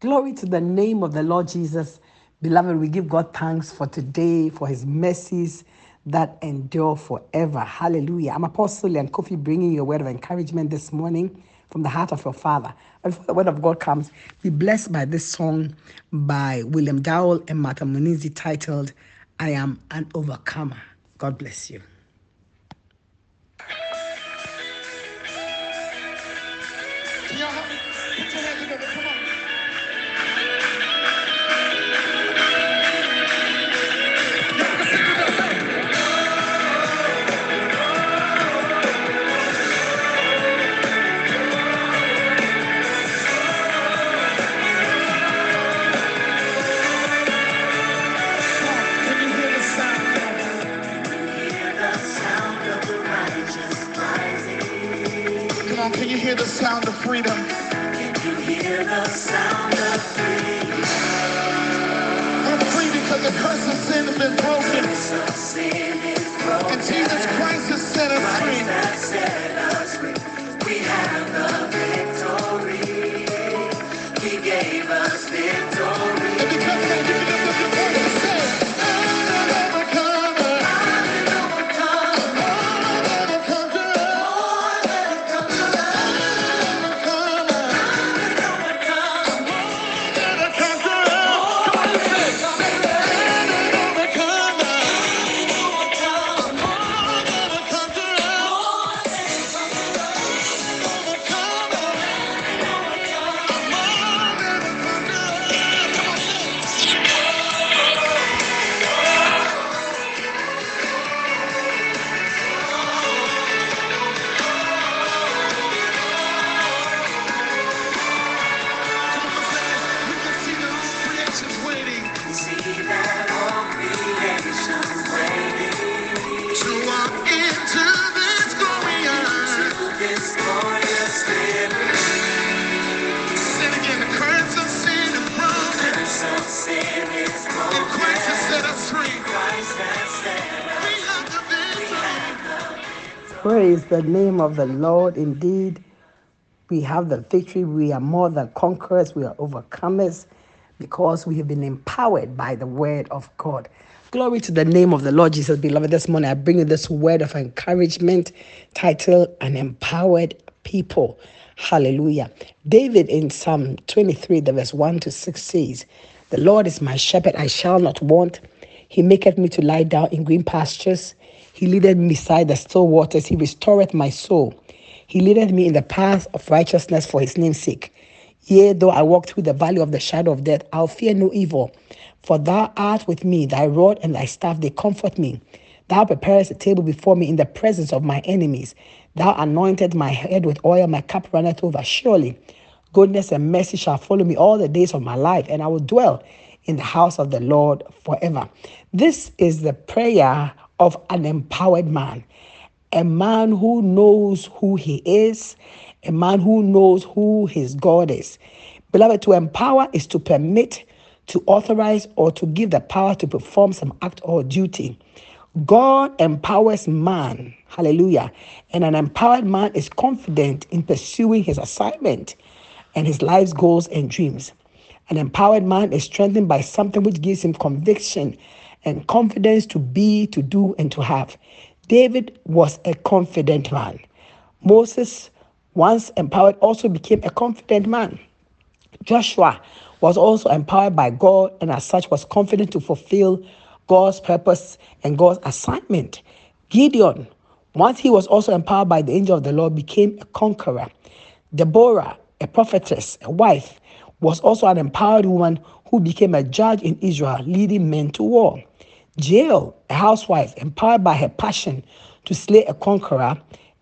Glory to the name of the Lord Jesus. Beloved, we give God thanks for today, for his mercies that endure forever. Hallelujah. I'm Apostle and Kofi bringing you a word of encouragement this morning from the heart of your Father. But before the word of God comes, be blessed by this song by William Dowell and Martha Munizzi titled, I Am an Overcomer. God bless you. Can Praise the name of the Lord. Indeed, we have the victory. We are more than conquerors. We are overcomers because we have been empowered by the word of God. Glory to the name of the Lord Jesus, beloved. This morning I bring you this word of encouragement titled An Empowered People. Hallelujah. David in Psalm 23, the verse 1 to 6 says, The Lord is my shepherd, I shall not want. He maketh me to lie down in green pastures. He leadeth me beside the still waters. He restoreth my soul. He leadeth me in the path of righteousness for his name's sake. Yea, though I walk through the valley of the shadow of death, I'll fear no evil. For thou art with me, thy rod and thy staff, they comfort me. Thou preparest a table before me in the presence of my enemies. Thou anointed my head with oil, my cup runneth over. Surely goodness and mercy shall follow me all the days of my life, and I will dwell in the house of the Lord forever. This is the prayer of an empowered man a man who knows who he is, a man who knows who his God is. Beloved, to empower is to permit, to authorize, or to give the power to perform some act or duty. God empowers man, hallelujah. And an empowered man is confident in pursuing his assignment and his life's goals and dreams. An empowered man is strengthened by something which gives him conviction and confidence to be, to do, and to have. David was a confident man. Moses, once empowered, also became a confident man. Joshua was also empowered by God and, as such, was confident to fulfill God's purpose and God's assignment. Gideon, once he was also empowered by the angel of the Lord, became a conqueror. Deborah, a prophetess, a wife, was also an empowered woman who became a judge in Israel, leading men to war. Jael, a housewife, empowered by her passion to slay a conqueror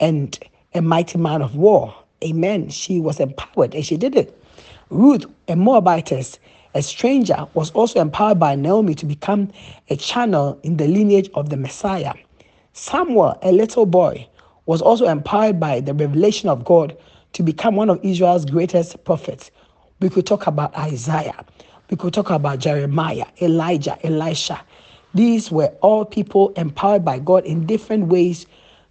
and a mighty man of war. Amen. She was empowered and she did it. Ruth, a Moabitess, a stranger, was also empowered by Naomi to become a channel in the lineage of the Messiah. Samuel, a little boy, was also empowered by the revelation of God to become one of Israel's greatest prophets. We could talk about Isaiah. We could talk about Jeremiah, Elijah, Elisha. These were all people empowered by God in different ways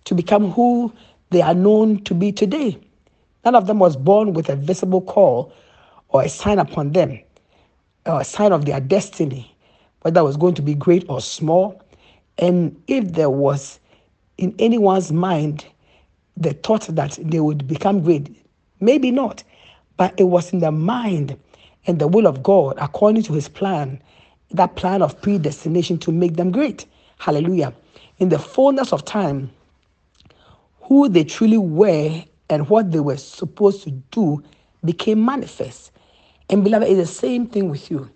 to become who they are known to be today. None of them was born with a visible call or a sign upon them, or a sign of their destiny, whether it was going to be great or small. And if there was in anyone's mind the thought that they would become great, maybe not, but it was in the mind and the will of God according to his plan, that plan of predestination to make them great. Hallelujah. In the fullness of time, who they truly were and what they were supposed to do became manifest. And beloved, it's the same thing with you.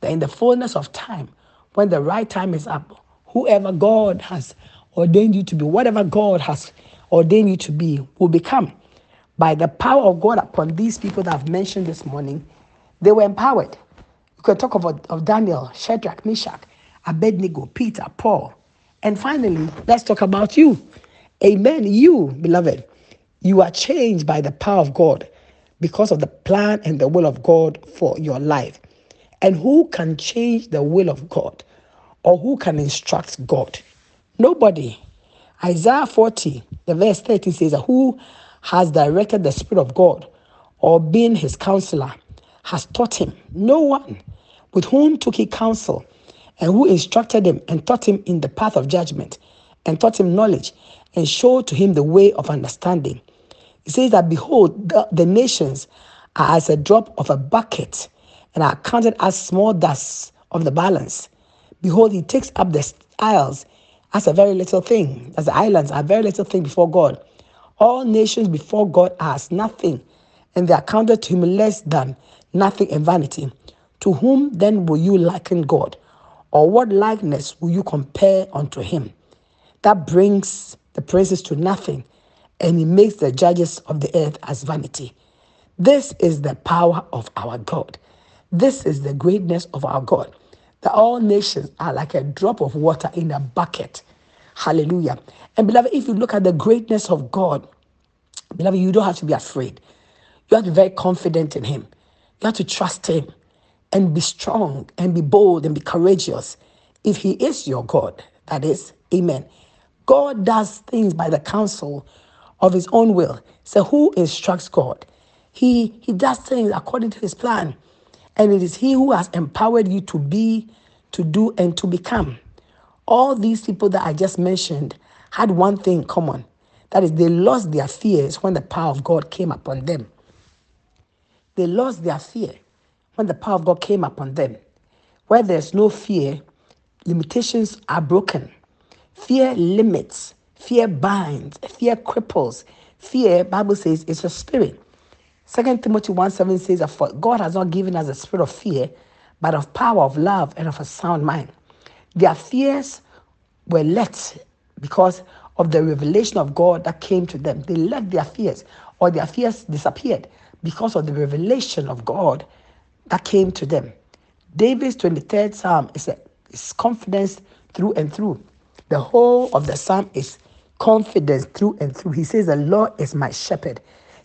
That in the fullness of time, when the right time is up, whoever God has ordained you to be, whatever God has ordained you to be, will become. By the power of God upon these people that I've mentioned this morning, they were empowered. You can talk about of Daniel, Shadrach, Meshach, Abednego, Peter, Paul. And finally, let's talk about you. Amen. You, beloved, you are changed by the power of God because of the plan and the will of God for your life. And who can change the will of God or who can instruct God? Nobody. Isaiah 40, the verse 30 says, Who has directed the Spirit of God or been his counselor has taught him? No one. With whom took he counsel and who instructed him and taught him in the path of judgment and taught him knowledge and showed to him the way of understanding. He says that, behold, the, the nations are as a drop of a bucket and are counted as small dust of the balance. Behold, he takes up the isles as a very little thing, as the islands are very little thing before God. All nations before God are as nothing, and they are counted to him less than nothing and vanity. To whom then will you liken God? Or what likeness will you compare unto him? That brings the princes to nothing, and he makes the judges of the earth as vanity. This is the power of our God. This is the greatness of our God. That all nations are like a drop of water in a bucket. Hallelujah. And beloved, if you look at the greatness of God, beloved, you don't have to be afraid. You have to be very confident in Him. You have to trust Him and be strong and be bold and be courageous. If He is your God, that is, Amen. God does things by the counsel of His own will. So, who instructs God? He, he does things according to His plan. And it is He who has empowered you to be, to do, and to become. All these people that I just mentioned had one thing in common that is, they lost their fears when the power of God came upon them. They lost their fear when the power of God came upon them. Where there's no fear, limitations are broken. Fear limits, fear binds, fear cripples. Fear, Bible says, is a spirit. Second Timothy 1 7 says for God has not given us a spirit of fear, but of power, of love, and of a sound mind. Their fears were let because of the revelation of God that came to them. They left their fears, or their fears disappeared because of the revelation of God that came to them. David's 23rd Psalm is, a, is confidence through and through. The whole of the Psalm is confidence through and through. He says, The Lord is my shepherd.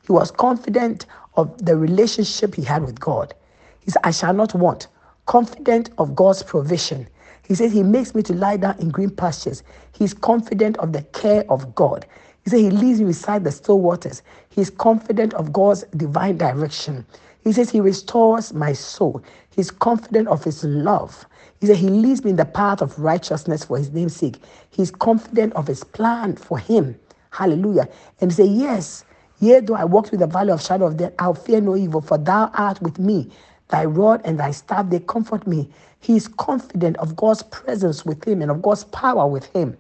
He was confident of the relationship he had with God. He said, I shall not want. Confident of God's provision. He says, He makes me to lie down in green pastures. He's confident of the care of God. He said, He leads me beside the still waters. He's confident of God's divine direction. He says, He restores my soul. He's confident of His love. He said, He leads me in the path of righteousness for His name's sake. He's confident of His plan for Him. Hallelujah. And he said, Yes, Yea, though I walk through the valley of shadow of death, I'll fear no evil, for thou art with me. Thy rod and thy staff, they comfort me. He is confident of God's presence with him and of God's power with him.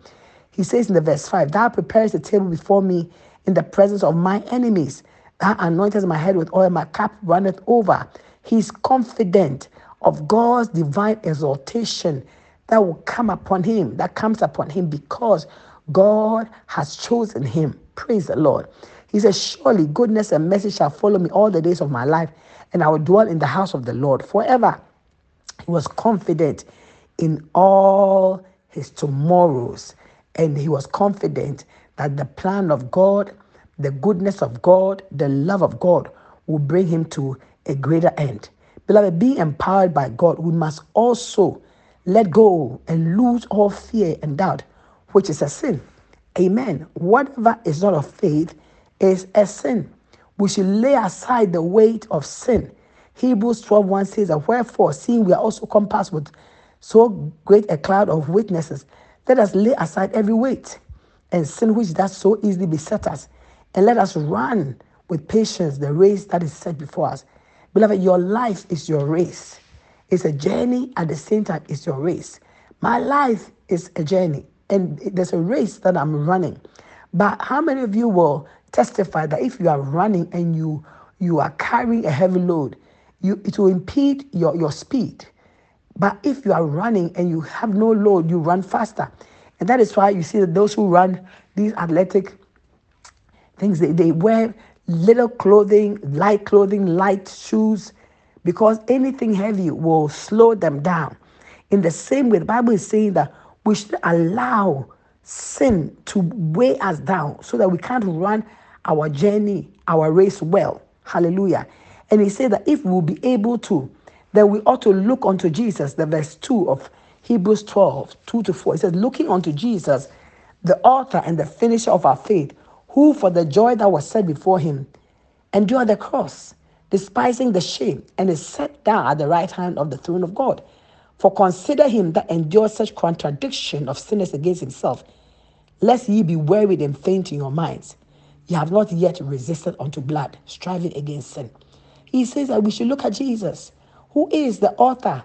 He says in the verse 5, Thou preparest a table before me in the presence of my enemies. Thou anointest my head with oil, my cup runneth over. He's confident of God's divine exaltation that will come upon him, that comes upon him because God has chosen him. Praise the Lord. He says, Surely goodness and mercy shall follow me all the days of my life, and I will dwell in the house of the Lord forever. He was confident in all his tomorrows, and he was confident that the plan of God, the goodness of God, the love of God will bring him to a greater end. Beloved, being empowered by God, we must also let go and lose all fear and doubt, which is a sin. Amen. Whatever is not of faith is a sin. We should lay aside the weight of sin, Hebrews 12 1 says wherefore, seeing we are also compassed with so great a cloud of witnesses, let us lay aside every weight and sin which does so easily beset us, and let us run with patience the race that is set before us. Beloved, your life is your race. It's a journey at the same time, it's your race. My life is a journey, and there's a race that I'm running. But how many of you will testify that if you are running and you you are carrying a heavy load, you it will impede your, your speed. But if you are running and you have no load, you run faster. And that is why you see that those who run these athletic things, they, they wear little clothing, light clothing, light shoes, because anything heavy will slow them down. In the same way, the Bible is saying that we should allow sin to weigh us down so that we can't run our journey, our race well. Hallelujah. And he said that if we'll be able to, then we ought to look unto Jesus, the verse 2 of Hebrews 12, 2 to 4. It says, looking unto Jesus, the author and the finisher of our faith, who for the joy that was set before him endured the cross, despising the shame, and is set down at the right hand of the throne of God. For consider him that endured such contradiction of sinners against himself, lest ye be wearied and faint in your minds. Ye have not yet resisted unto blood, striving against sin. He says that we should look at Jesus, who is the author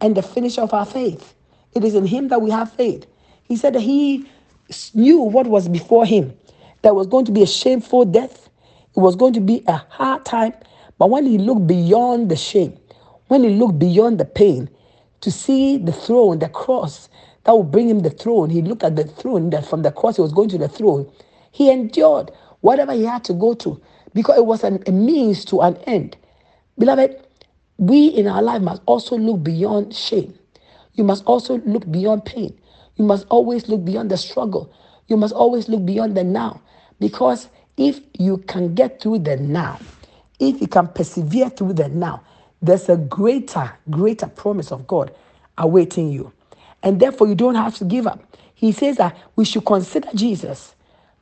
and the finisher of our faith. It is in him that we have faith. He said that he knew what was before him, that was going to be a shameful death, it was going to be a hard time. But when he looked beyond the shame, when he looked beyond the pain, to see the throne, the cross that would bring him the throne, he looked at the throne that from the cross he was going to the throne. He endured whatever he had to go to because it was an, a means to an end. Beloved, we in our life must also look beyond shame. You must also look beyond pain. You must always look beyond the struggle. You must always look beyond the now. Because if you can get through the now, if you can persevere through the now, there's a greater, greater promise of God awaiting you. And therefore, you don't have to give up. He says that we should consider Jesus.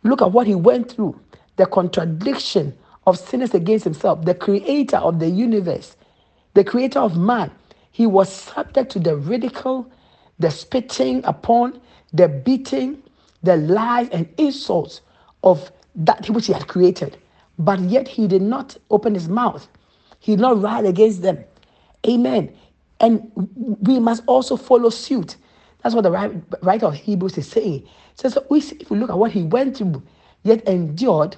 Look at what he went through the contradiction of sinners against himself, the creator of the universe, the creator of man. He was subject to the ridicule, the spitting upon, the beating, the lies and insults of that which he had created. But yet he did not open his mouth. He did not rise against them. Amen. And we must also follow suit. That's what the writer of Hebrews is saying. So, so we see, if we look at what he went through, yet endured,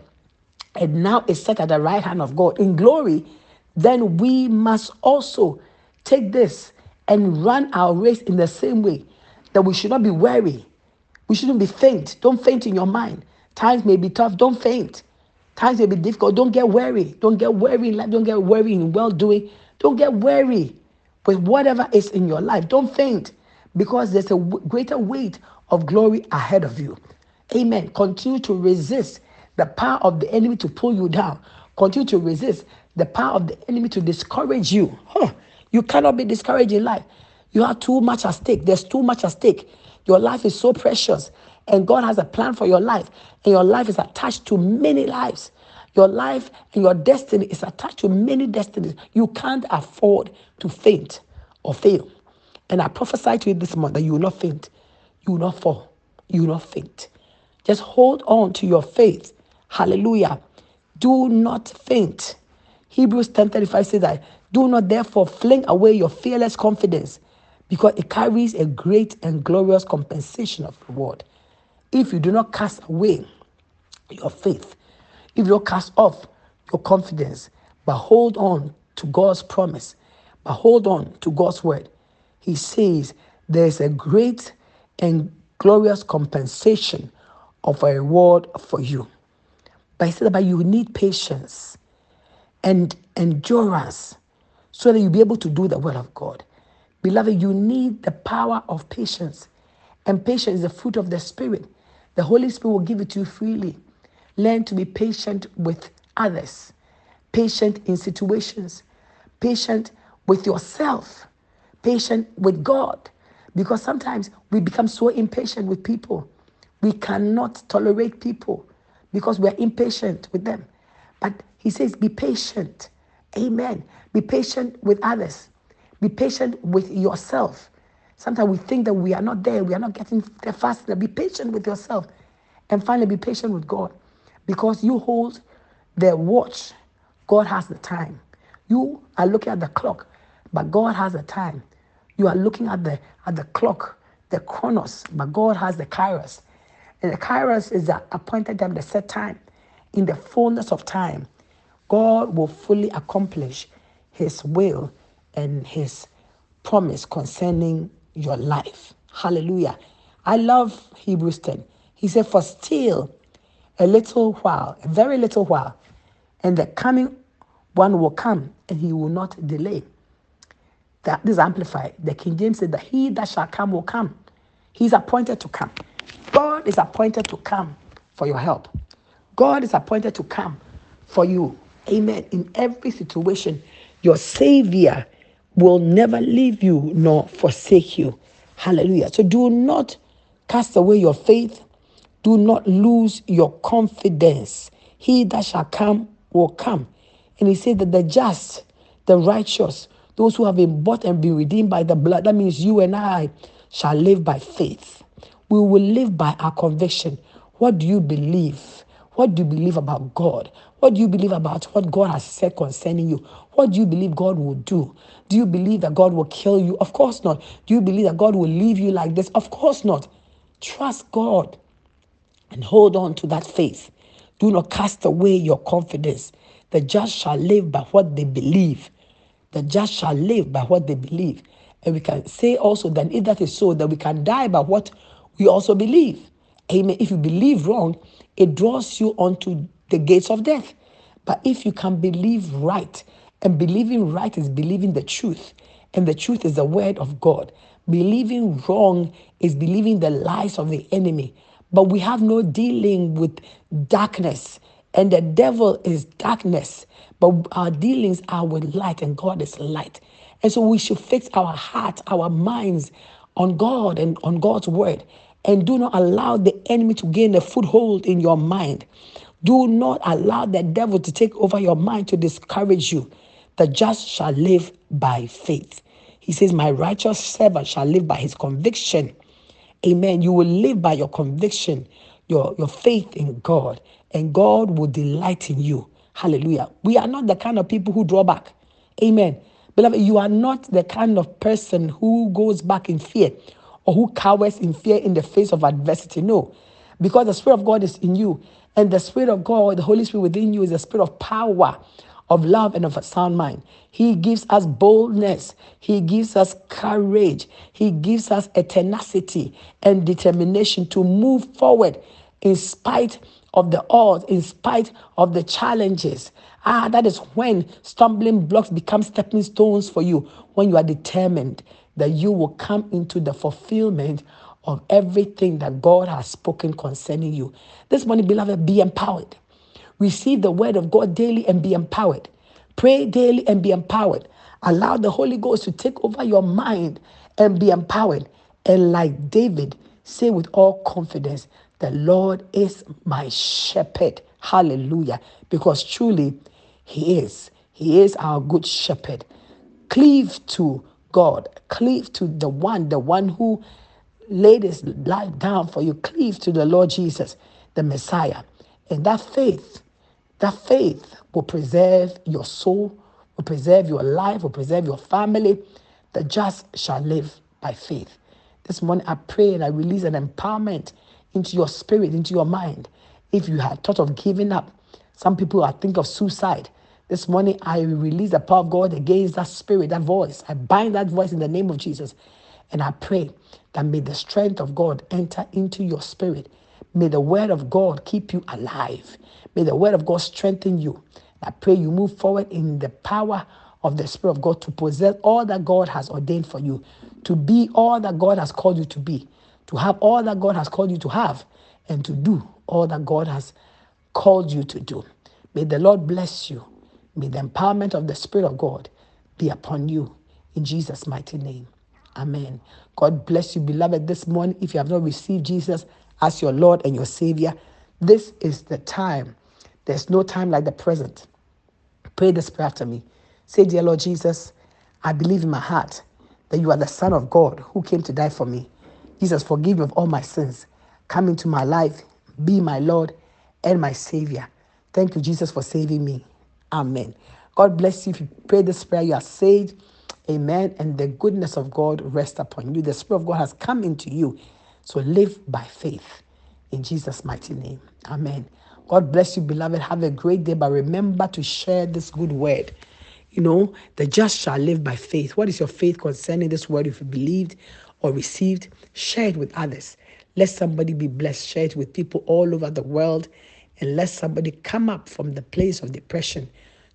and now is set at the right hand of God in glory, then we must also take this and run our race in the same way that we should not be weary. We shouldn't be faint. Don't faint in your mind. Times may be tough. Don't faint. Times may be difficult. Don't get weary. Don't get weary in life. Don't get weary in well doing. Don't get weary with whatever is in your life. Don't faint because there's a w- greater weight of glory ahead of you. Amen. Continue to resist the power of the enemy to pull you down. Continue to resist the power of the enemy to discourage you. Huh. You cannot be discouraged in life. You have too much at stake. There's too much at stake. Your life is so precious, and God has a plan for your life, and your life is attached to many lives. Your life and your destiny is attached to many destinies. You can't afford to faint or fail. And I prophesy to you this month that you will not faint, you will not fall, you will not faint. Just hold on to your faith. Hallelujah. Do not faint. Hebrews 10:35 says that do not therefore fling away your fearless confidence because it carries a great and glorious compensation of reward. If you do not cast away your faith, if you don't cast off your confidence, but hold on to God's promise, but hold on to God's word, He says there's a great and glorious compensation of a reward for you. But He said, but you need patience and endurance so that you'll be able to do the will of God. Beloved, you need the power of patience. And patience is the fruit of the Spirit. The Holy Spirit will give it to you freely. Learn to be patient with others, patient in situations, patient with yourself, patient with God. Because sometimes we become so impatient with people. We cannot tolerate people because we're impatient with them. But he says, be patient Amen. Be patient with others. Be patient with yourself. Sometimes we think that we are not there, we are not getting there fast enough. Be patient with yourself. And finally, be patient with God because you hold the watch. God has the time. You are looking at the clock, but God has the time. You are looking at the at the clock, the chronos, but God has the kairos. And the kairos is the appointed time, the set time. In the fullness of time, God will fully accomplish his will and his promise concerning your life. Hallelujah. I love Hebrews 10. He said, For still a little while, a very little while, and the coming one will come and he will not delay. That this amplified. The King James said that he that shall come will come. He's appointed to come. God is appointed to come for your help. God is appointed to come for you. Amen. In every situation, your Savior will never leave you nor forsake you. Hallelujah. So do not cast away your faith. Do not lose your confidence. He that shall come will come. And he said that the just, the righteous, those who have been bought and been redeemed by the blood, that means you and I shall live by faith. We will live by our conviction. What do you believe? What do you believe about God? What do you believe about what God has said concerning you? What do you believe God will do? Do you believe that God will kill you? Of course not. Do you believe that God will leave you like this? Of course not. Trust God and hold on to that faith. Do not cast away your confidence. The just shall live by what they believe. The just shall live by what they believe. And we can say also that if that is so, that we can die by what we also believe. Amen. If you believe wrong, it draws you onto the gates of death. But if you can believe right, and believing right is believing the truth, and the truth is the word of God. Believing wrong is believing the lies of the enemy. But we have no dealing with darkness, and the devil is darkness. But our dealings are with light, and God is light. And so we should fix our hearts, our minds on God and on God's word and do not allow the enemy to gain a foothold in your mind. Do not allow the devil to take over your mind to discourage you. The just shall live by faith. He says, My righteous servant shall live by his conviction. Amen. You will live by your conviction, your, your faith in God, and God will delight in you. Hallelujah. We are not the kind of people who draw back. Amen. Beloved, you are not the kind of person who goes back in fear or who cowers in fear in the face of adversity. No, because the Spirit of God is in you, and the Spirit of God, the Holy Spirit within you, is the Spirit of power, of love, and of a sound mind. He gives us boldness, He gives us courage, He gives us a tenacity and determination to move forward in spite of the odds, in spite of the challenges. Ah, that is when stumbling blocks become stepping stones for you, when you are determined that you will come into the fulfillment of everything that God has spoken concerning you. This morning, beloved, be empowered. Receive the word of God daily and be empowered. Pray daily and be empowered. Allow the Holy Ghost to take over your mind and be empowered. And like David, say with all confidence, The Lord is my shepherd. Hallelujah. Because truly, He is. He is our good shepherd. Cleave to God. Cleave to the one, the one who laid his life down for you. Cleave to the Lord Jesus, the Messiah. And that faith, that faith will preserve your soul, will preserve your life, will preserve your family. The just shall live by faith. This morning I pray and I release an empowerment into your spirit, into your mind. If you had thought of giving up, some people are thinking of suicide. This morning, I release the power of God against that spirit, that voice. I bind that voice in the name of Jesus. And I pray that may the strength of God enter into your spirit. May the word of God keep you alive. May the word of God strengthen you. I pray you move forward in the power of the Spirit of God to possess all that God has ordained for you, to be all that God has called you to be, to have all that God has called you to have, and to do all that God has called you to do. May the Lord bless you. May the empowerment of the Spirit of God be upon you in Jesus' mighty name. Amen. God bless you, beloved, this morning. If you have not received Jesus as your Lord and your Savior, this is the time. There's no time like the present. Pray this prayer after me. Say, Dear Lord Jesus, I believe in my heart that you are the Son of God who came to die for me. Jesus, forgive me of all my sins. Come into my life, be my Lord and my Savior. Thank you, Jesus, for saving me. Amen. God bless you. If you pray this prayer, you are saved. Amen. And the goodness of God rest upon you. The Spirit of God has come into you. So live by faith in Jesus' mighty name. Amen. God bless you, beloved. Have a great day, but remember to share this good word. You know, the just shall live by faith. What is your faith concerning this word? If you believed or received, share it with others. Let somebody be blessed. Share it with people all over the world. And let somebody come up from the place of depression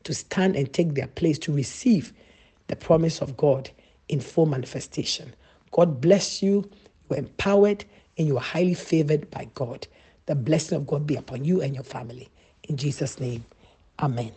to stand and take their place to receive the promise of God in full manifestation. God bless you. You are empowered and you are highly favored by God. The blessing of God be upon you and your family. In Jesus' name, Amen.